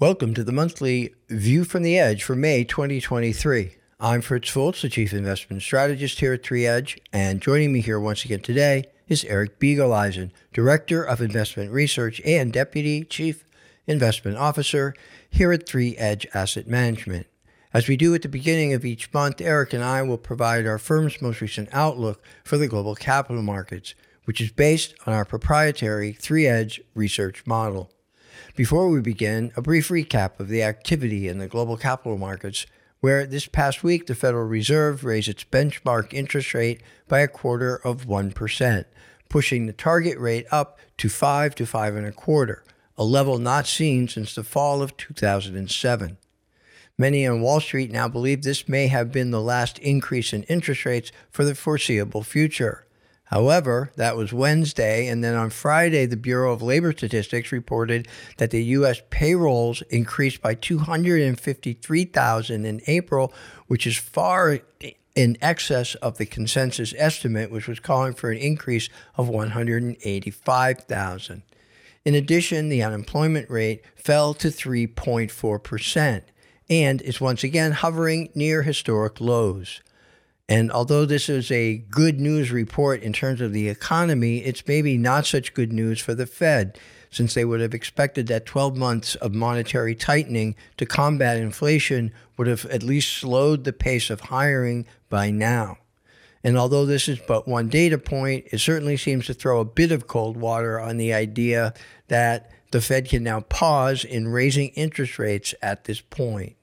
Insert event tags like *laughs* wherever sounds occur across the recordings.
Welcome to the monthly View from the Edge for May 2023. I'm Fritz Folts, the Chief Investment Strategist here at 3Edge, and joining me here once again today is Eric Biegeleisen, Director of Investment Research and Deputy Chief Investment Officer here at 3Edge Asset Management. As we do at the beginning of each month, Eric and I will provide our firm's most recent outlook for the global capital markets, which is based on our proprietary 3Edge research model. Before we begin, a brief recap of the activity in the global capital markets, where this past week the Federal Reserve raised its benchmark interest rate by a quarter of 1%, pushing the target rate up to 5 to 5 and a quarter, a level not seen since the fall of 2007. Many on Wall Street now believe this may have been the last increase in interest rates for the foreseeable future. However, that was Wednesday, and then on Friday, the Bureau of Labor Statistics reported that the U.S. payrolls increased by 253,000 in April, which is far in excess of the consensus estimate, which was calling for an increase of 185,000. In addition, the unemployment rate fell to 3.4% and is once again hovering near historic lows. And although this is a good news report in terms of the economy, it's maybe not such good news for the Fed, since they would have expected that 12 months of monetary tightening to combat inflation would have at least slowed the pace of hiring by now. And although this is but one data point, it certainly seems to throw a bit of cold water on the idea that the Fed can now pause in raising interest rates at this point.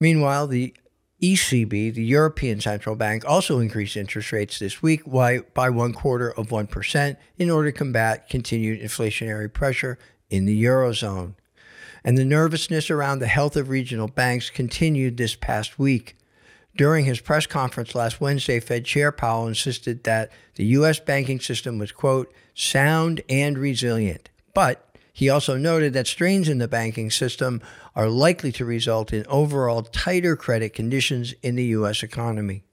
Meanwhile, the ECB, the European Central Bank, also increased interest rates this week by one quarter of 1% in order to combat continued inflationary pressure in the Eurozone. And the nervousness around the health of regional banks continued this past week. During his press conference last Wednesday, Fed Chair Powell insisted that the U.S. banking system was, quote, sound and resilient, but he also noted that strains in the banking system are likely to result in overall tighter credit conditions in the U.S. economy.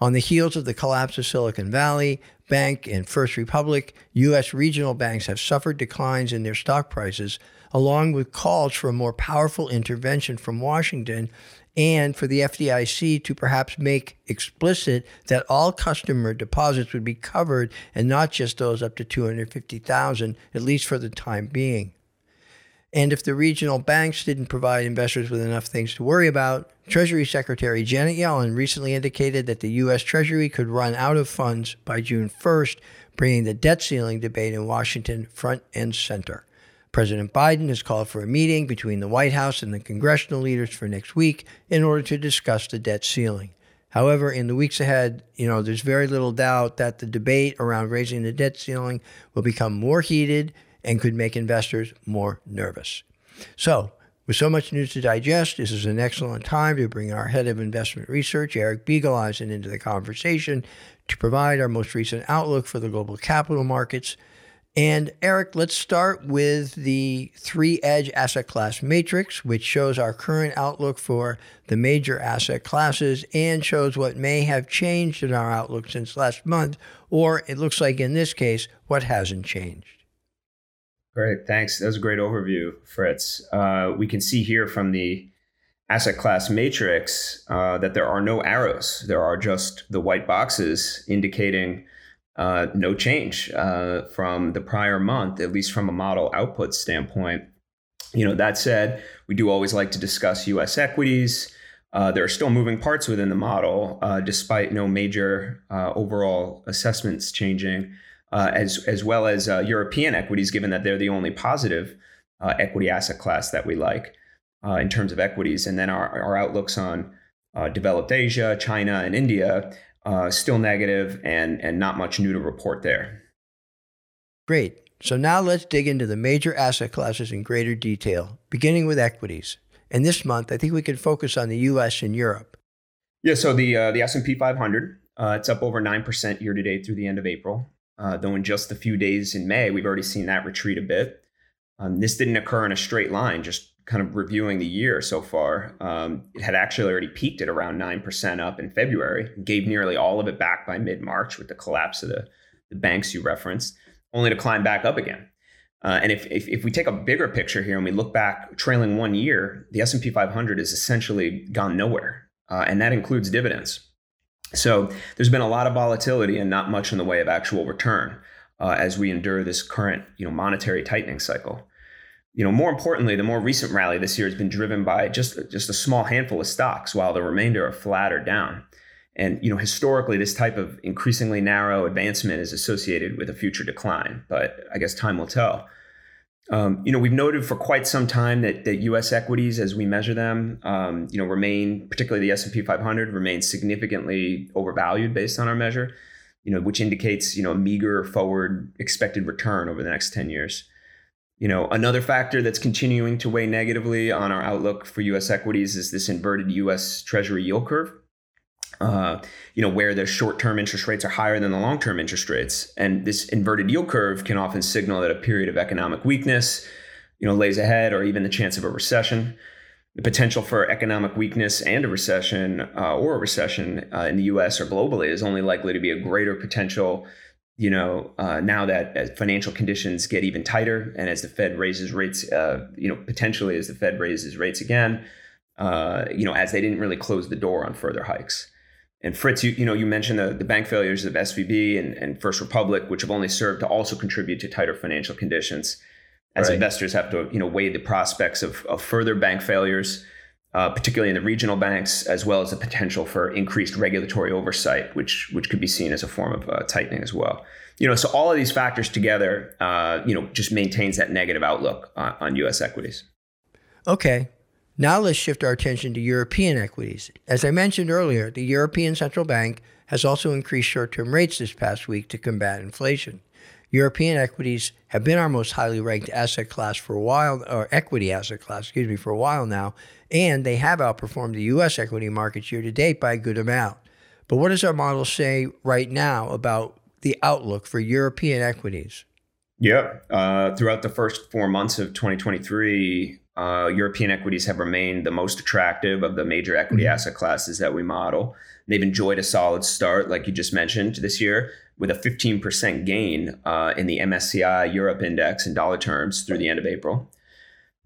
On the heels of the collapse of Silicon Valley Bank and First Republic, U.S. regional banks have suffered declines in their stock prices, along with calls for a more powerful intervention from Washington and for the FDIC to perhaps make explicit that all customer deposits would be covered and not just those up to 250,000 at least for the time being. And if the regional banks didn't provide investors with enough things to worry about, Treasury Secretary Janet Yellen recently indicated that the US Treasury could run out of funds by June 1st, bringing the debt ceiling debate in Washington front and center. President Biden has called for a meeting between the White House and the congressional leaders for next week in order to discuss the debt ceiling. However, in the weeks ahead, you know, there's very little doubt that the debate around raising the debt ceiling will become more heated and could make investors more nervous. So, with so much news to digest, this is an excellent time to bring our head of investment research, Eric Biegeleisen, into the conversation to provide our most recent outlook for the global capital markets and Eric, let's start with the three edge asset class matrix, which shows our current outlook for the major asset classes and shows what may have changed in our outlook since last month, or it looks like in this case, what hasn't changed. Great, thanks. That was a great overview, Fritz. Uh, we can see here from the asset class matrix uh, that there are no arrows. There are just the white boxes indicating uh, no change uh, from the prior month, at least from a model output standpoint. You know, that said, we do always like to discuss US equities. Uh, there are still moving parts within the model, uh, despite no major overall assessments changing, uh, as, as well as European equities, given that they're the only positive equity asset class that we like in terms of equities. And then our, our outlooks on developed Asia, China, and India uh, still negative and, and not much new to report there. Great. So now let's dig into the major asset classes in greater detail, beginning with equities. And this month, I think we can focus on the U.S. and Europe. Yeah. So the uh, the S and P 500, uh, it's up over nine percent year to date through the end of April. Uh, though in just a few days in May, we've already seen that retreat a bit. Um, this didn't occur in a straight line. Just kind of reviewing the year so far, um, it had actually already peaked at around 9% up in February, gave nearly all of it back by mid March with the collapse of the, the banks you referenced, only to climb back up again. Uh, and if, if, if we take a bigger picture here and we look back trailing one year, the S&P 500 has essentially gone nowhere, uh, and that includes dividends. So there's been a lot of volatility and not much in the way of actual return uh, as we endure this current you know monetary tightening cycle. You know, more importantly, the more recent rally this year has been driven by just just a small handful of stocks, while the remainder are flat or down. And you know, historically, this type of increasingly narrow advancement is associated with a future decline. But I guess time will tell. Um, you know, we've noted for quite some time that, that U.S. equities, as we measure them, um, you know, remain, particularly the S&P 500, remains significantly overvalued based on our measure. You know, which indicates you know a meager forward expected return over the next 10 years. You know, another factor that's continuing to weigh negatively on our outlook for U.S. equities is this inverted U.S. Treasury yield curve uh, you know, where the short-term interest rates are higher than the long-term interest rates, and this inverted yield curve can often signal that a period of economic weakness, you know, lays ahead, or even the chance of a recession. The potential for economic weakness and a recession, uh, or a recession uh, in the U.S. or globally, is only likely to be a greater potential. You know, uh, now that financial conditions get even tighter, and as the Fed raises rates, uh, you know, potentially as the Fed raises rates again, you know, as they didn't really close the door on further hikes. And Fritz, you, you know, you mentioned the, the bank failures of SVB and, and First Republic, which have only served to also contribute to tighter financial conditions as right. investors have to, you know, weigh the prospects of, of further bank failures, uh, particularly in the regional banks, as well as the potential for increased regulatory oversight, which which could be seen as a form of uh, tightening as well. You know, so all of these factors together, uh, you know, just maintains that negative outlook on, on U.S. equities. Okay, now let's shift our attention to European equities. As I mentioned earlier, the European Central Bank has also increased short term rates this past week to combat inflation. European equities have been our most highly ranked asset class for a while, or equity asset class, excuse me, for a while now, and they have outperformed the U.S. equity markets year to date by a good amount. But what does our model say right now about the outlook for European equities? Yeah. Uh, throughout the first four months of 2023, uh, European equities have remained the most attractive of the major equity mm-hmm. asset classes that we model. They've enjoyed a solid start, like you just mentioned, this year, with a 15% gain uh, in the MSCI Europe Index in dollar terms through the end of April.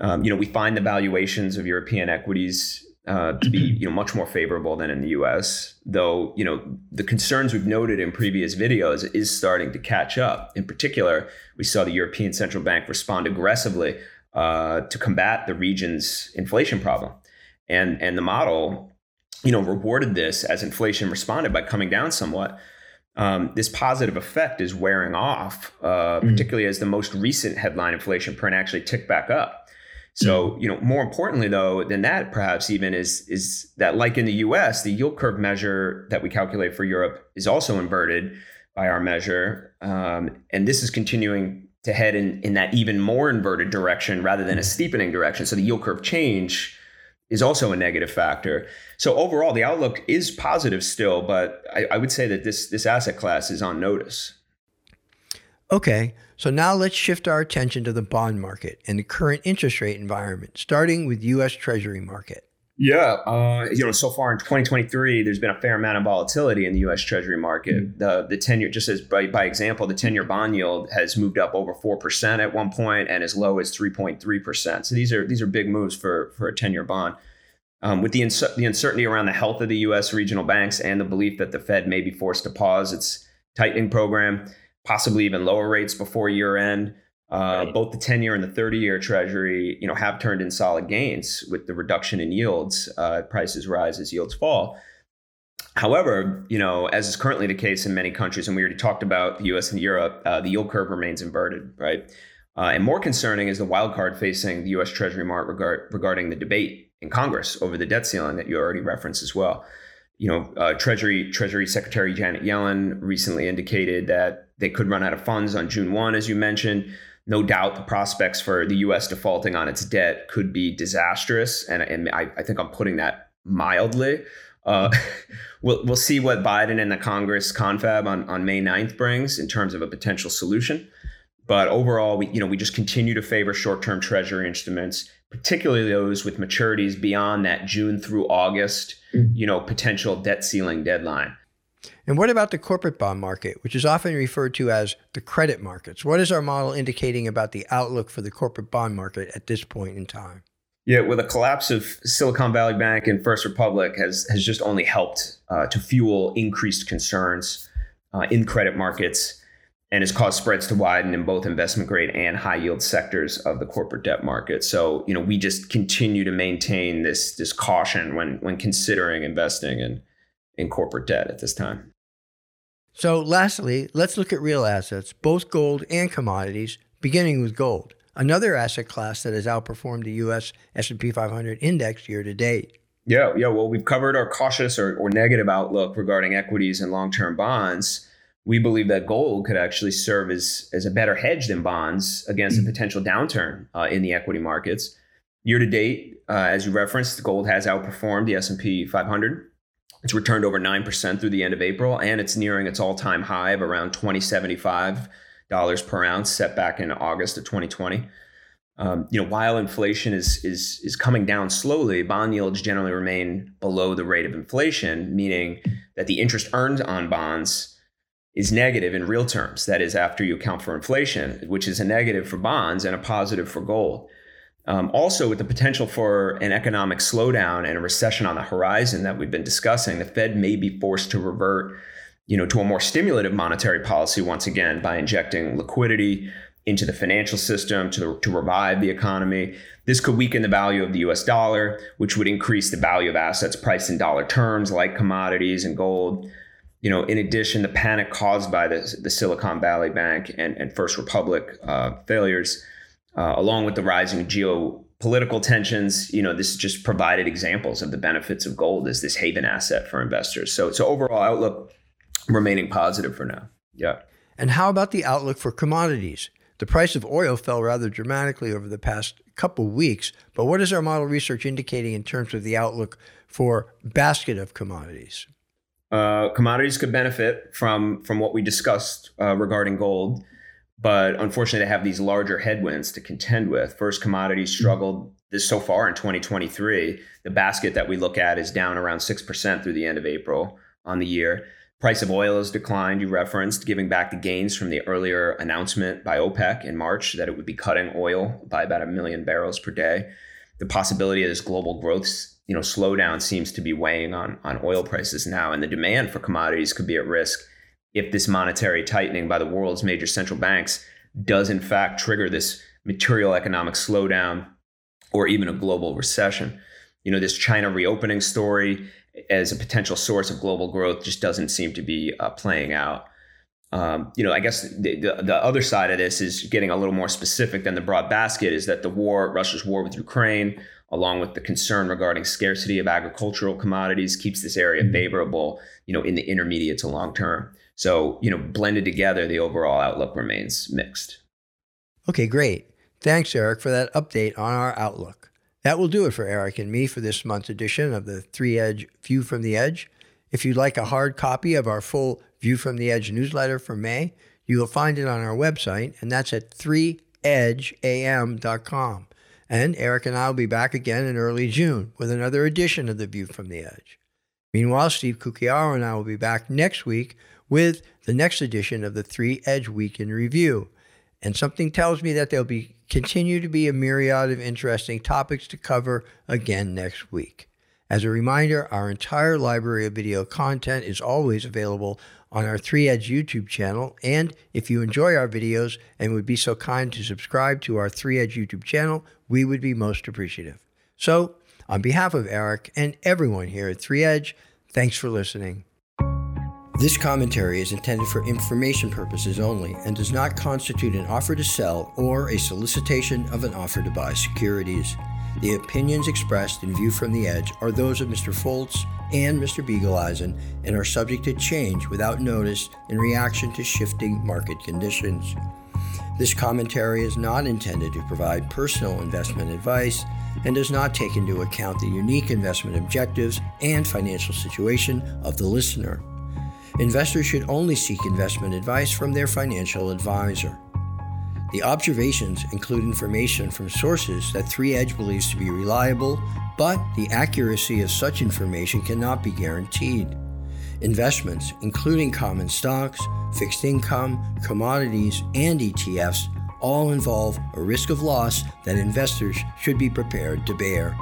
Um, you know, we find the valuations of European equities uh, to be you know much more favorable than in the U.S. Though you know the concerns we've noted in previous videos is starting to catch up. In particular, we saw the European Central Bank respond aggressively uh, to combat the region's inflation problem. And, and the model, you know, rewarded this as inflation responded by coming down somewhat. Um, this positive effect is wearing off, uh, mm. particularly as the most recent headline inflation print actually ticked back up. So, mm. you know, more importantly though than that, perhaps even is is that like in the U.S., the yield curve measure that we calculate for Europe is also inverted by our measure, um, and this is continuing to head in, in that even more inverted direction rather than a steepening direction. So the yield curve change is also a negative factor. So overall, the outlook is positive still, but I, I would say that this this asset class is on notice. Okay, so now let's shift our attention to the bond market and the current interest rate environment, starting with U.S. Treasury market. Yeah, uh, you know, so far in 2023, there's been a fair amount of volatility in the U.S. Treasury market. Mm-hmm. The the ten year, just as by, by example, the ten year bond yield has moved up over four percent at one point and as low as 3.3 percent. So these are these are big moves for for a ten year bond. Um, with the ins- the uncertainty around the health of the U.S. regional banks and the belief that the Fed may be forced to pause its tightening program, possibly even lower rates before year end. Uh, right. Both the 10 year and the 30 year Treasury, you know, have turned in solid gains with the reduction in yields. Uh, prices rise as yields fall. However, you know, as is currently the case in many countries, and we already talked about the U.S. and Europe, uh, the yield curve remains inverted, right? Uh, and more concerning is the wild card facing the U.S. Treasury market regard, regarding the debate in Congress over the debt ceiling that you already referenced as well. You know, uh, Treasury Treasury Secretary Janet Yellen recently indicated that they could run out of funds on June 1, as you mentioned no doubt the prospects for the U.S. defaulting on its debt could be disastrous, and, and I, I think I'm putting that mildly. Uh, *laughs* we'll we'll see what Biden and the Congress confab on, on May 9th brings in terms of a potential solution. But overall, we you know we just continue to favor short-term Treasury instruments, particularly those with maturities beyond that June through August, mm-hmm. you know, potential debt ceiling deadline. And what about the corporate bond market, which is often referred to as the credit markets? What is our model indicating about the outlook for the corporate bond market at this point in time? Yeah, well, the collapse of Silicon Valley Bank and First Republic has has just only helped uh, to fuel increased concerns uh, in credit markets and has caused spreads to widen in both investment grade and high yield sectors of the corporate debt market. So, you know, we just continue to maintain this this caution when when considering investing in in corporate debt at this time. So, lastly, let's look at real assets, both gold and commodities, beginning with gold, another asset class that has outperformed the US S&P 500 index year to date. Yeah, yeah, well, we've covered our cautious or, or negative outlook regarding equities and long-term bonds. We believe that gold could actually serve as, as a better hedge than bonds against a mm. potential downturn uh, in the equity markets. Year to date, uh, as you referenced, gold has outperformed the S&P 500 it's returned over 9% through the end of April, and it's nearing its all time high of around $2075 per ounce set back in August of 2020. Um, you know, while inflation is, is, is coming down slowly, bond yields generally remain below the rate of inflation, meaning that the interest earned on bonds is negative in real terms. That is, after you account for inflation, which is a negative for bonds and a positive for gold. Um, also, with the potential for an economic slowdown and a recession on the horizon that we've been discussing, the Fed may be forced to revert, you know, to a more stimulative monetary policy once again by injecting liquidity into the financial system to, to revive the economy. This could weaken the value of the US dollar, which would increase the value of assets priced in dollar terms like commodities and gold. You know, in addition, the panic caused by the, the Silicon Valley Bank and, and First Republic uh, failures uh, along with the rising geopolitical tensions, you know, this just provided examples of the benefits of gold as this haven asset for investors. So, so overall outlook remaining positive for now. Yeah. And how about the outlook for commodities? The price of oil fell rather dramatically over the past couple weeks, but what is our model research indicating in terms of the outlook for basket of commodities? Uh, commodities could benefit from from what we discussed uh, regarding gold but unfortunately, they have these larger headwinds to contend with. First, commodities mm-hmm. struggled this so far in 2023. The basket that we look at is down around 6% through the end of April on the year. Price of oil has declined, you referenced, giving back the gains from the earlier announcement by OPEC in March that it would be cutting oil by about a million barrels per day. The possibility of this global growth you know, slowdown seems to be weighing on, on oil prices now, and the demand for commodities could be at risk if this monetary tightening by the world's major central banks does in fact trigger this material economic slowdown or even a global recession. You know, this China reopening story as a potential source of global growth just doesn't seem to be uh, playing out. Um, you know, I guess the, the, the, other side of this is getting a little more specific than the broad basket is that the war, Russia's war with Ukraine, along with the concern regarding scarcity of agricultural commodities, keeps this area mm-hmm. favorable, you know, in the intermediate to long term. So, you know, blended together, the overall outlook remains mixed. Okay, great. Thanks, Eric, for that update on our outlook. That will do it for Eric and me for this month's edition of the Three Edge View from the Edge. If you'd like a hard copy of our full View from the Edge newsletter for May, you will find it on our website, and that's at 3edgeam.com. And Eric and I will be back again in early June with another edition of the View from the Edge. Meanwhile, Steve Cucchiaro and I will be back next week with the next edition of the Three Edge Week in Review. And something tells me that there'll be continue to be a myriad of interesting topics to cover again next week. As a reminder, our entire library of video content is always available on our Three Edge YouTube channel. And if you enjoy our videos and would be so kind to subscribe to our Three Edge YouTube channel, we would be most appreciative. So, on behalf of Eric and everyone here at Three Edge, thanks for listening. This commentary is intended for information purposes only and does not constitute an offer to sell or a solicitation of an offer to buy securities. The opinions expressed in View from the Edge are those of Mr. Folts and Mr. Biegeleisen and are subject to change without notice in reaction to shifting market conditions. This commentary is not intended to provide personal investment advice and does not take into account the unique investment objectives and financial situation of the listener. Investors should only seek investment advice from their financial advisor. The observations include information from sources that 3 Edge believes to be reliable, but the accuracy of such information cannot be guaranteed. Investments, including common stocks, fixed income, commodities, and ETFs, all involve a risk of loss that investors should be prepared to bear.